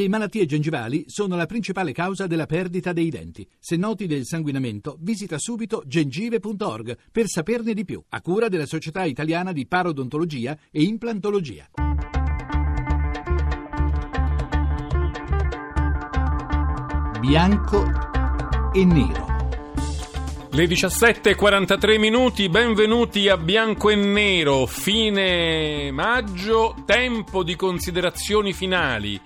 Le malattie gengivali sono la principale causa della perdita dei denti. Se noti del sanguinamento, visita subito gengive.org per saperne di più, a cura della Società Italiana di Parodontologia e Implantologia. Bianco e nero. Le 17.43 minuti, benvenuti a Bianco e Nero, fine maggio, tempo di considerazioni finali.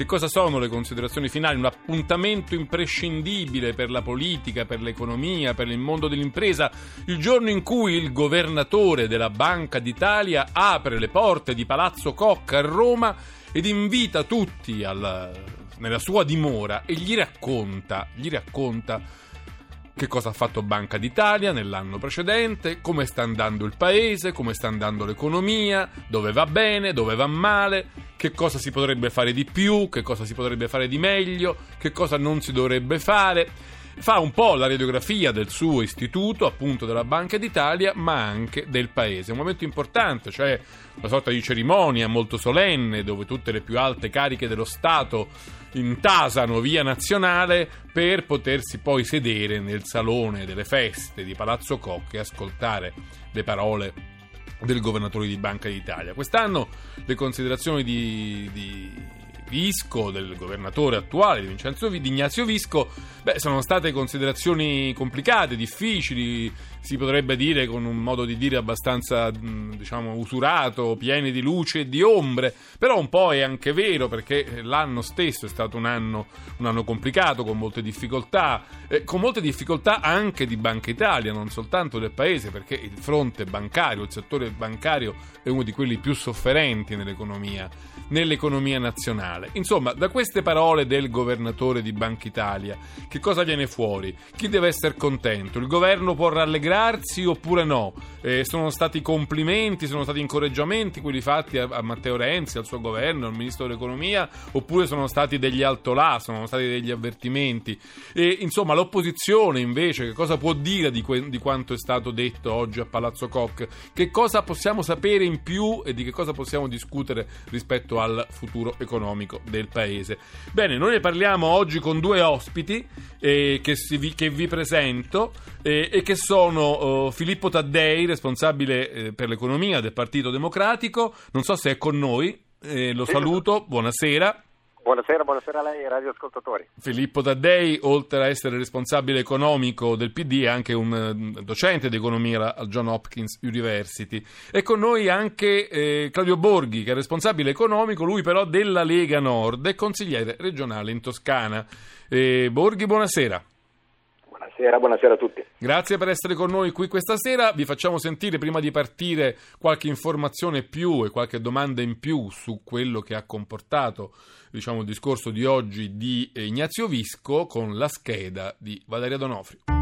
Che cosa sono le considerazioni finali? Un appuntamento imprescindibile per la politica, per l'economia, per il mondo dell'impresa, il giorno in cui il governatore della Banca d'Italia apre le porte di Palazzo Cocca a Roma ed invita tutti alla, nella sua dimora e gli racconta, gli racconta che cosa ha fatto Banca d'Italia nell'anno precedente, come sta andando il paese, come sta andando l'economia, dove va bene, dove va male, che cosa si potrebbe fare di più, che cosa si potrebbe fare di meglio, che cosa non si dovrebbe fare. Fa un po' la radiografia del suo istituto, appunto della Banca d'Italia, ma anche del paese. Un momento importante, cioè una sorta di cerimonia molto solenne dove tutte le più alte cariche dello Stato intasano via nazionale per potersi poi sedere nel salone delle feste di Palazzo Cocche e ascoltare le parole del governatore di Banca d'Italia. Quest'anno le considerazioni di, di Visco, del governatore attuale di, Ignazio Visco, beh, sono state considerazioni complicate, difficili, si potrebbe dire con un modo di dire abbastanza diciamo usurato, pieni di luce e di ombre, però un po' è anche vero perché l'anno stesso è stato un anno, un anno complicato con molte difficoltà, eh, con molte difficoltà anche di Banca Italia, non soltanto del paese, perché il fronte bancario, il settore bancario è uno di quelli più sofferenti nell'economia, nell'economia nazionale. Insomma, da queste parole del governatore di Banca Italia, che cosa viene fuori? Chi deve essere contento? Il governo può rallegrarsi oppure no? Eh, sono stati complimenti, sono stati incoraggiamenti quelli fatti a, a, Matteo Renzi, al suo governo, al ministro dell'economia, oppure sono stati degli altolà, sono stati degli avvertimenti? E insomma, l'opposizione invece, che cosa può dire di, que- di quanto è stato detto oggi a Palazzo Koch? Che cosa possiamo sapere in più e di che cosa possiamo discutere rispetto al futuro economico del paese? Bene, noi ne parliamo oggi con due ospiti eh, che, vi, che, vi, presento eh, e che sono uh, Filippo Taddei, responsabile eh, per l'economia del Partito Democratico. Non so se è con noi, eh, lo saluto, buonasera. Buonasera, buonasera a lei e ai radioascoltatori. Filippo Taddei, oltre a essere responsabile economico del PD, è anche un uh, docente di economia al John Hopkins University. E con noi anche eh, Claudio Borghi, che è responsabile economico, lui però della Lega Nord e consigliere regionale in Toscana. Eh, Borghi, buonasera. Buonasera, buonasera a tutti. Grazie per essere con noi qui questa sera. Vi facciamo sentire prima di partire qualche informazione più e qualche domanda in più su quello che ha comportato diciamo, il discorso di oggi di Ignazio Visco con la scheda di Valeria Donofrio.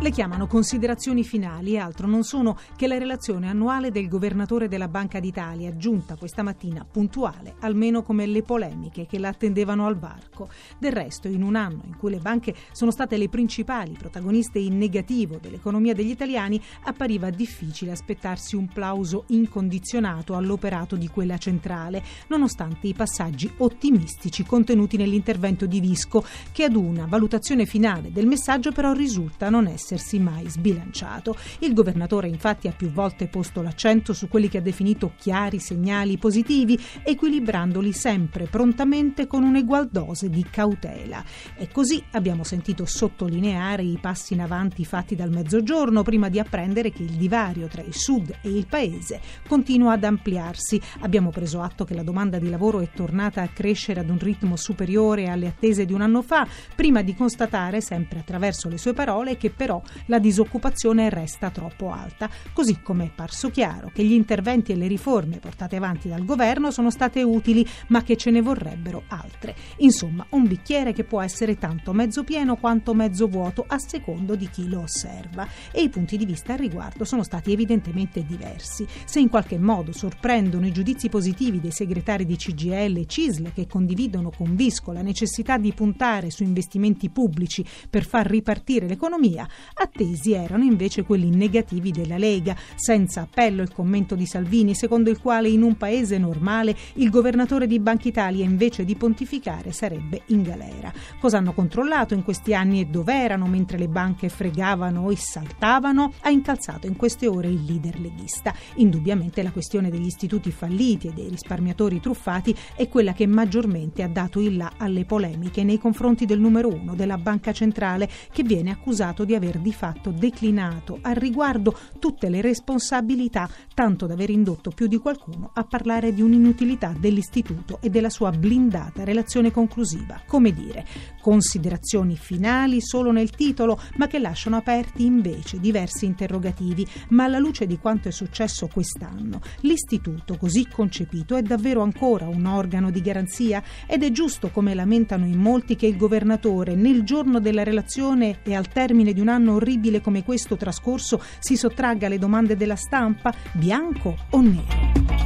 Le chiamano considerazioni finali e altro non sono che la relazione annuale del governatore della Banca d'Italia, giunta questa mattina puntuale, almeno come le polemiche che la attendevano al varco. Del resto, in un anno in cui le banche sono state le principali protagoniste in negativo dell'economia degli italiani, appariva difficile aspettarsi un plauso incondizionato all'operato di quella centrale, nonostante i passaggi ottimistici contenuti nell'intervento di Visco, che ad una valutazione finale del messaggio però risulta non essere essersi mai sbilanciato. Il governatore infatti ha più volte posto l'accento su quelli che ha definito chiari segnali positivi, equilibrandoli sempre prontamente con un'egual dose di cautela. E così abbiamo sentito sottolineare i passi in avanti fatti dal mezzogiorno prima di apprendere che il divario tra il sud e il paese continua ad ampliarsi. Abbiamo preso atto che la domanda di lavoro è tornata a crescere ad un ritmo superiore alle attese di un anno fa, prima di constatare, sempre attraverso le sue parole, che però la disoccupazione resta troppo alta, così come è parso chiaro che gli interventi e le riforme portate avanti dal governo sono state utili, ma che ce ne vorrebbero altre. Insomma, un bicchiere che può essere tanto mezzo pieno quanto mezzo vuoto a secondo di chi lo osserva e i punti di vista al riguardo sono stati evidentemente diversi. Se in qualche modo sorprendono i giudizi positivi dei segretari di CGL e CISL che condividono con Visco la necessità di puntare su investimenti pubblici per far ripartire l'economia, Attesi erano invece quelli negativi della Lega, senza appello il commento di Salvini secondo il quale in un paese normale il governatore di Banca Italia invece di pontificare sarebbe in galera. Cosa hanno controllato in questi anni e dove erano mentre le banche fregavano e saltavano? Ha incalzato in queste ore il leader leghista. Indubbiamente la questione degli istituti falliti e dei risparmiatori truffati è quella che maggiormente ha dato il là alle polemiche nei confronti del numero uno della Banca Centrale che viene accusato di aver di fatto declinato al riguardo tutte le responsabilità, tanto da aver indotto più di qualcuno a parlare di un'inutilità dell'istituto e della sua blindata relazione conclusiva. Come dire, considerazioni finali solo nel titolo, ma che lasciano aperti invece diversi interrogativi. Ma alla luce di quanto è successo quest'anno, l'istituto così concepito è davvero ancora un organo di garanzia ed è giusto, come lamentano in molti, che il governatore nel giorno della relazione e al termine di un anno orribile come questo trascorso si sottragga alle domande della stampa, bianco o nero.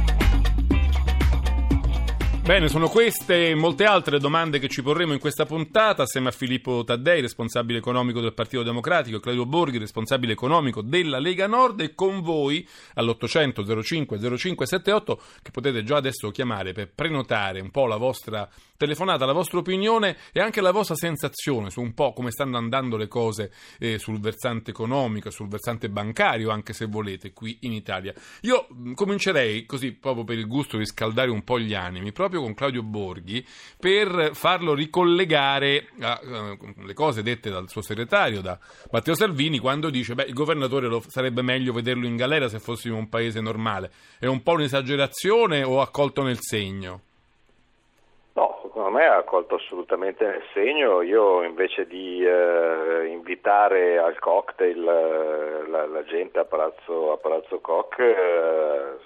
Bene, sono queste e molte altre domande che ci porremo in questa puntata assieme a Filippo Taddei, responsabile economico del Partito Democratico, e Claudio Borghi, responsabile economico della Lega Nord e con voi all'800 05 0578 che potete già adesso chiamare per prenotare un po' la vostra telefonata, la vostra opinione e anche la vostra sensazione su un po' come stanno andando le cose eh, sul versante economico, sul versante bancario, anche se volete, qui in Italia. Io comincerei così proprio per il gusto di scaldare un po' gli animi, proprio con Claudio Borghi per farlo ricollegare alle uh, cose dette dal suo segretario, da Matteo Salvini, quando dice che il governatore lo, sarebbe meglio vederlo in galera se fossimo un paese normale. È un po' un'esagerazione o accolto nel segno? Secondo me ha colto assolutamente nel segno. Io invece di eh, invitare al cocktail eh, la, la, gente a Palazzo, a Palazzo Koch, eh,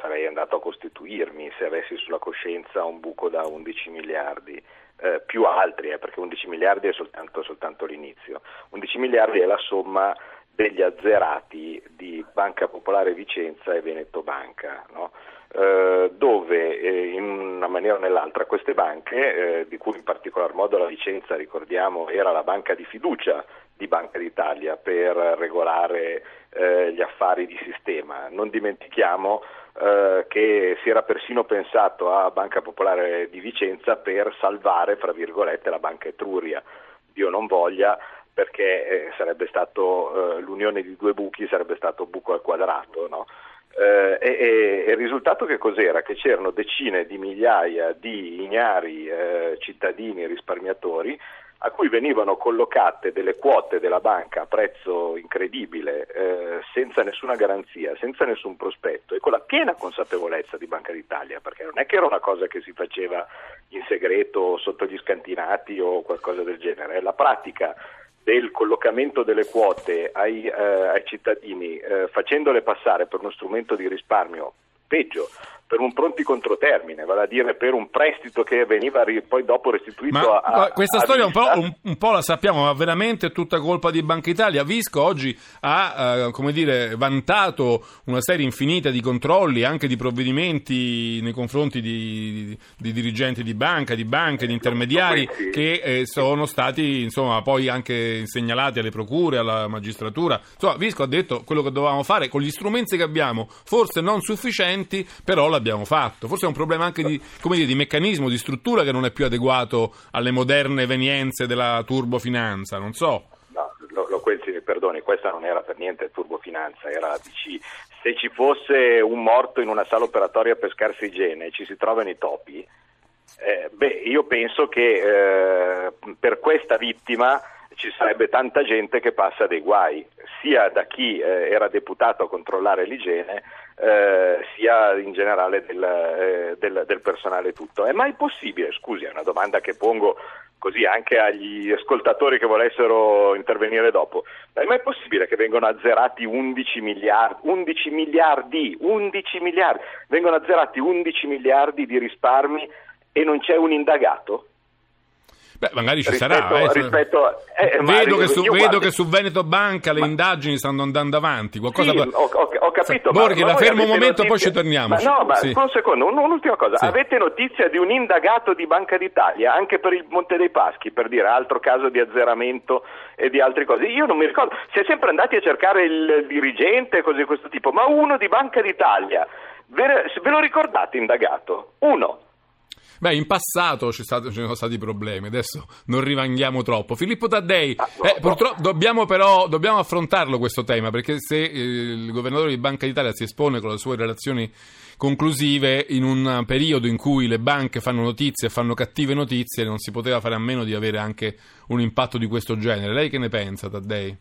sarei andato a costituirmi se avessi sulla coscienza un buco da 11 miliardi. Eh, più altri, eh, perché 11 miliardi è soltanto, soltanto l'inizio. 11 miliardi è la somma degli azzerati di Banca Popolare Vicenza e Veneto Banca, no? Eh, dove eh, in una maniera o nell'altra queste banche, eh, di cui in particolar modo la Vicenza, ricordiamo, era la banca di fiducia di Banca d'Italia per regolare eh, gli affari di sistema, non dimentichiamo eh, che si era persino pensato a Banca Popolare di Vicenza per salvare, fra virgolette, la Banca Etruria. Dio non voglia, perché eh, stato eh, l'unione di due buchi sarebbe stato buco al quadrato, no? Eh, e, e, il risultato che cos'era? Che c'erano decine di migliaia di ignari eh, cittadini risparmiatori a cui venivano collocate delle quote della banca a prezzo incredibile, eh, senza nessuna garanzia, senza nessun prospetto e con la piena consapevolezza di Banca d'Italia, perché non è che era una cosa che si faceva in segreto sotto gli scantinati o qualcosa del genere, è la pratica del collocamento delle quote ai, eh, ai cittadini eh, facendole passare per uno strumento di risparmio peggio per un pronti controtermine, vale a dire per un prestito che veniva poi dopo restituito ma, a, Questa a storia un po', un, un po', la sappiamo, ma veramente è tutta colpa di Banca Italia. Visco oggi ha, eh, come dire, vantato una serie infinita di controlli, anche di provvedimenti nei confronti di, di, di dirigenti di banca, di banche, di intermediari che eh, sono stati insomma, poi anche segnalati alle procure, alla magistratura. Insomma, Visco ha detto quello che dovevamo fare con gli strumenti che abbiamo, forse non sufficienti, però l'abbiamo fatto. Forse è un problema anche di, dire, di, meccanismo, di struttura che non è più adeguato alle moderne evenienze della turbofinanza, non so. No, lo, lo perdoni, questa non era per niente turbofinanza, era la BC. Se ci fosse un morto in una sala operatoria per scarsa igiene e ci si trovano i topi, eh, beh, io penso che eh, per questa vittima ci sarebbe tanta gente che passa dei guai, sia da chi eh, era deputato a controllare l'igiene, eh, sia in generale del, eh, del, del, personale tutto. È mai possibile, scusi, è una domanda che pongo così anche agli ascoltatori che volessero intervenire dopo, è mai possibile che vengano azzerati 11 miliardi, 11 miliardi, 11 miliardi, vengono azzerati 11 miliardi di risparmi e non c'è un indagato? Beh, magari ci rispetto, sarà. Eh. rispetto, eh, vedo, che su, vedo guardi, che su, Veneto Banca le ma, indagini stanno andando avanti. Qualcosa sì, ho, ho, capito. Borghi, la fermo un momento, notizie... poi ci torniamo. Ma no, ma sì. un secondo, un'ultima cosa. Sì. Avete notizia di un indagato di Banca d'Italia anche per il Monte dei Paschi, per dire altro caso di azzeramento e di altre cose? Io non mi ricordo. Si è sempre andati a cercare il dirigente cose di questo tipo, ma uno di Banca d'Italia. Ve, ve lo ricordate indagato? Uno. Beh, in passato ci sono stati problemi, adesso non rivanghiamo troppo. Filippo Taddei, Ah, no, eh, no. purtroppo dobbiamo però dobbiamo affrontarlo questo tema, perché se eh, il governatore di Banca d'Italia si espone con le sue relazioni conclusive in un periodo in cui le banche fanno notizie e fanno cattive notizie, non si poteva fare a meno di avere anche un impatto di questo genere. Lei che ne pensa, Taddei?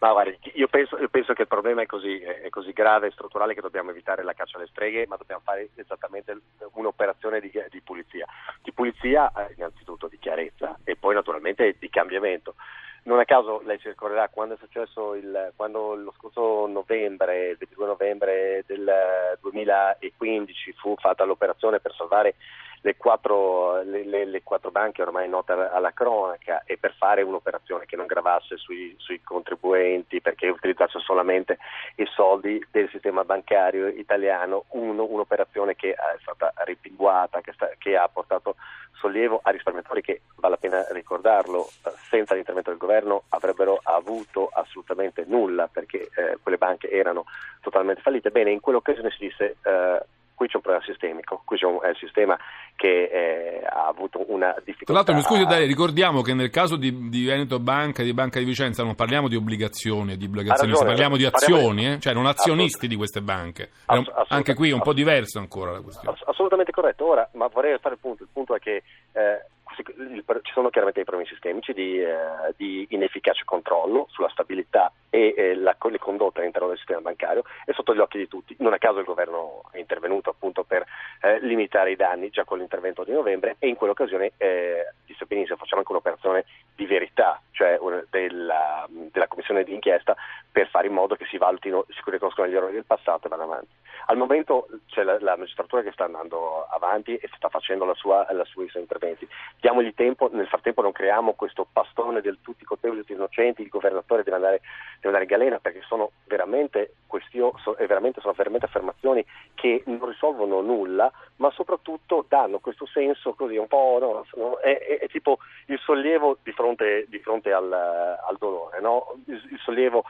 Ma guardi, io penso, io penso che il problema è così, è così, grave e strutturale che dobbiamo evitare la caccia alle streghe, ma dobbiamo fare esattamente un'operazione di, di pulizia. Di pulizia eh, innanzitutto di chiarezza e poi naturalmente di cambiamento. Non a caso lei si ricorderà quando è successo il, quando lo scorso novembre, il 22 novembre del 2015 fu fatta l'operazione per salvare le quattro, le, le, le quattro, banche ormai note alla cronaca e per fare un'operazione che non gravasse sui, sui, contribuenti perché utilizzasse solamente i soldi del sistema bancario italiano, uno, un'operazione che è stata ripinguata, che, che, ha portato sollievo a risparmiatori che, vale la pena ricordarlo, senza l'intervento del governo avrebbero avuto assolutamente nulla perché eh, quelle banche erano totalmente fallite. Bene, in quell'occasione si disse eh, qui c'è un problema sistemico, qui c'è un, è il sistema che eh, ha avuto una difficoltà. Tra l'altro, mi scusi, dai, ricordiamo che nel caso di, di, Veneto Banca e di Banca di Vicenza non parliamo di obbligazioni, di obbligazioni ragione, parliamo di azioni, eh? cioè non azionisti di queste banche. Ass- anche qui è un po' diverso ancora la questione. Ass- assolutamente corretto. Ora, ma vorrei fare il punto. Il punto è che eh, ci sono chiaramente i problemi sistemici di, eh, di inefficace controllo sulla stabilità e eh, la, le condotte all'interno del sistema bancario è sotto gli occhi di tutti. Non a caso il governo è intervenuto appunto per eh, limitare i danni già con l'intervento di novembre e in quell'occasione eh, disse benissimo facciamo anche un'operazione di verità, cioè una, della, della commissione di inchiesta per fare in modo che si valutino, si riconoscono gli errori del passato e vanno avanti. Al momento c'è la, la magistratura che sta andando avanti e sta facendo la sua, la sua, i suoi interventi. Diamogli tempo, nel frattempo non creiamo questo pastone del tutti colpevoli, tutti innocenti, il governatore deve andare, deve andare in galera perché sono veramente, questio, veramente, sono veramente affermazioni che non risolvono nulla, ma soprattutto danno questo senso così un po', no, no, è, è, è, tipo il sollievo di fronte, di fronte al, al, dolore, no? il, il, sollievo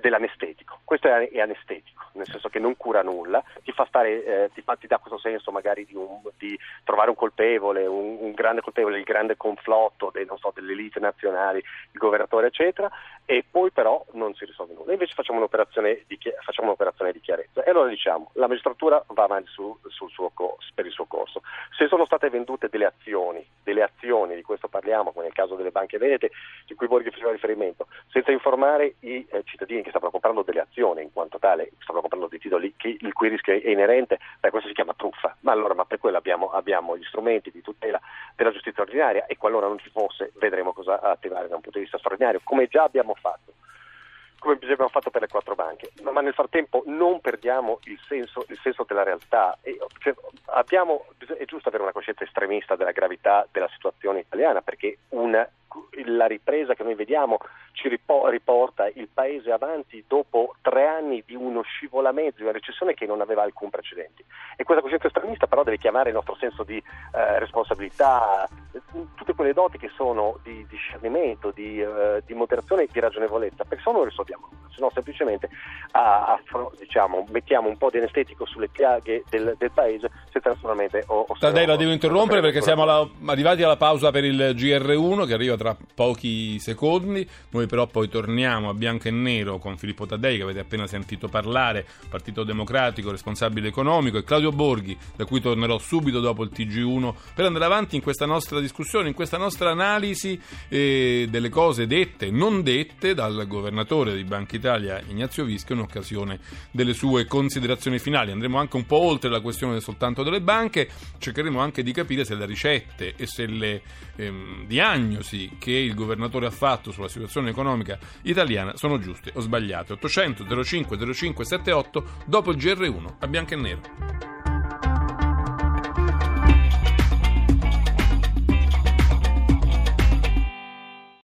dell'anestetico. Questo è, è, anestetico, nel senso che non cura nulla, ti fa stare, eh, ti, fa, ti dà questo senso magari di, un, di trovare un colpevole, un, un, grande colpevole, il grande conflotto dei, so, delle elite nazionali, il governatore eccetera, e poi però non si risolve nulla. Invece facciamo un'operazione di, facciamo un'operazione di chiarezza. E allora diciamo, la magistratura va avanti su, sul suo corso, per il suo corso. Se sono state vendute delle azioni, delle azioni, di questo parliamo, come nel caso delle banche venete, di cui Borghi faceva riferimento, senza informare i eh, cittadini che stavano comprando delle azioni, in quanto tale stavano comprando dei titoli che, il cui rischio è inerente, beh, questo si chiama truffa. Ma allora, ma per quello abbiamo, abbiamo gli strumenti di tutela della giustizia ordinaria e qualora non ci fosse vedremo cosa attivare da un punto di vista straordinario, come già abbiamo fatto come abbiamo fatto per le quattro banche, ma nel frattempo non perdiamo il senso, il senso della realtà. E, cioè, abbiamo, è giusto avere una coscienza estremista della gravità della situazione italiana, perché una, la ripresa che noi vediamo ci riporta il paese avanti dopo tre anni di uno scivolamento, di una recessione che non aveva alcun precedente. E questa coscienza estremista però deve chiamare il nostro senso di eh, responsabilità, tutte quelle doti che sono di discernimento, di, eh, di moderazione e di ragionevolezza, perché se no non risolviamo nulla, se no semplicemente a, a, diciamo, mettiamo un po' di anestetico sulle piaghe del, del paese senza naturalmente... Tadei la devo interrompere perché siamo alla, arrivati alla pausa per il GR1 che arriva tra pochi secondi, noi però poi torniamo a bianco e nero con Filippo Taddei che avete appena sentito parlare, Partito Democratico, responsabile economico e Claudio Borghi da cui tornerò subito dopo il TG1 per andare avanti in questa nostra discussione, in questa nostra analisi eh, delle cose dette e non dette dal governatore di Banca Italia Ignazio Visco in occasione delle sue considerazioni finali. Andremo anche un po' oltre la questione soltanto delle banche, cercheremo anche di capire se le ricette e se le ehm, diagnosi che il governatore ha fatto sulla situazione economica italiana sono giuste o sbagliate. 800 05 05 78 dopo il GR1 a bianco e nero.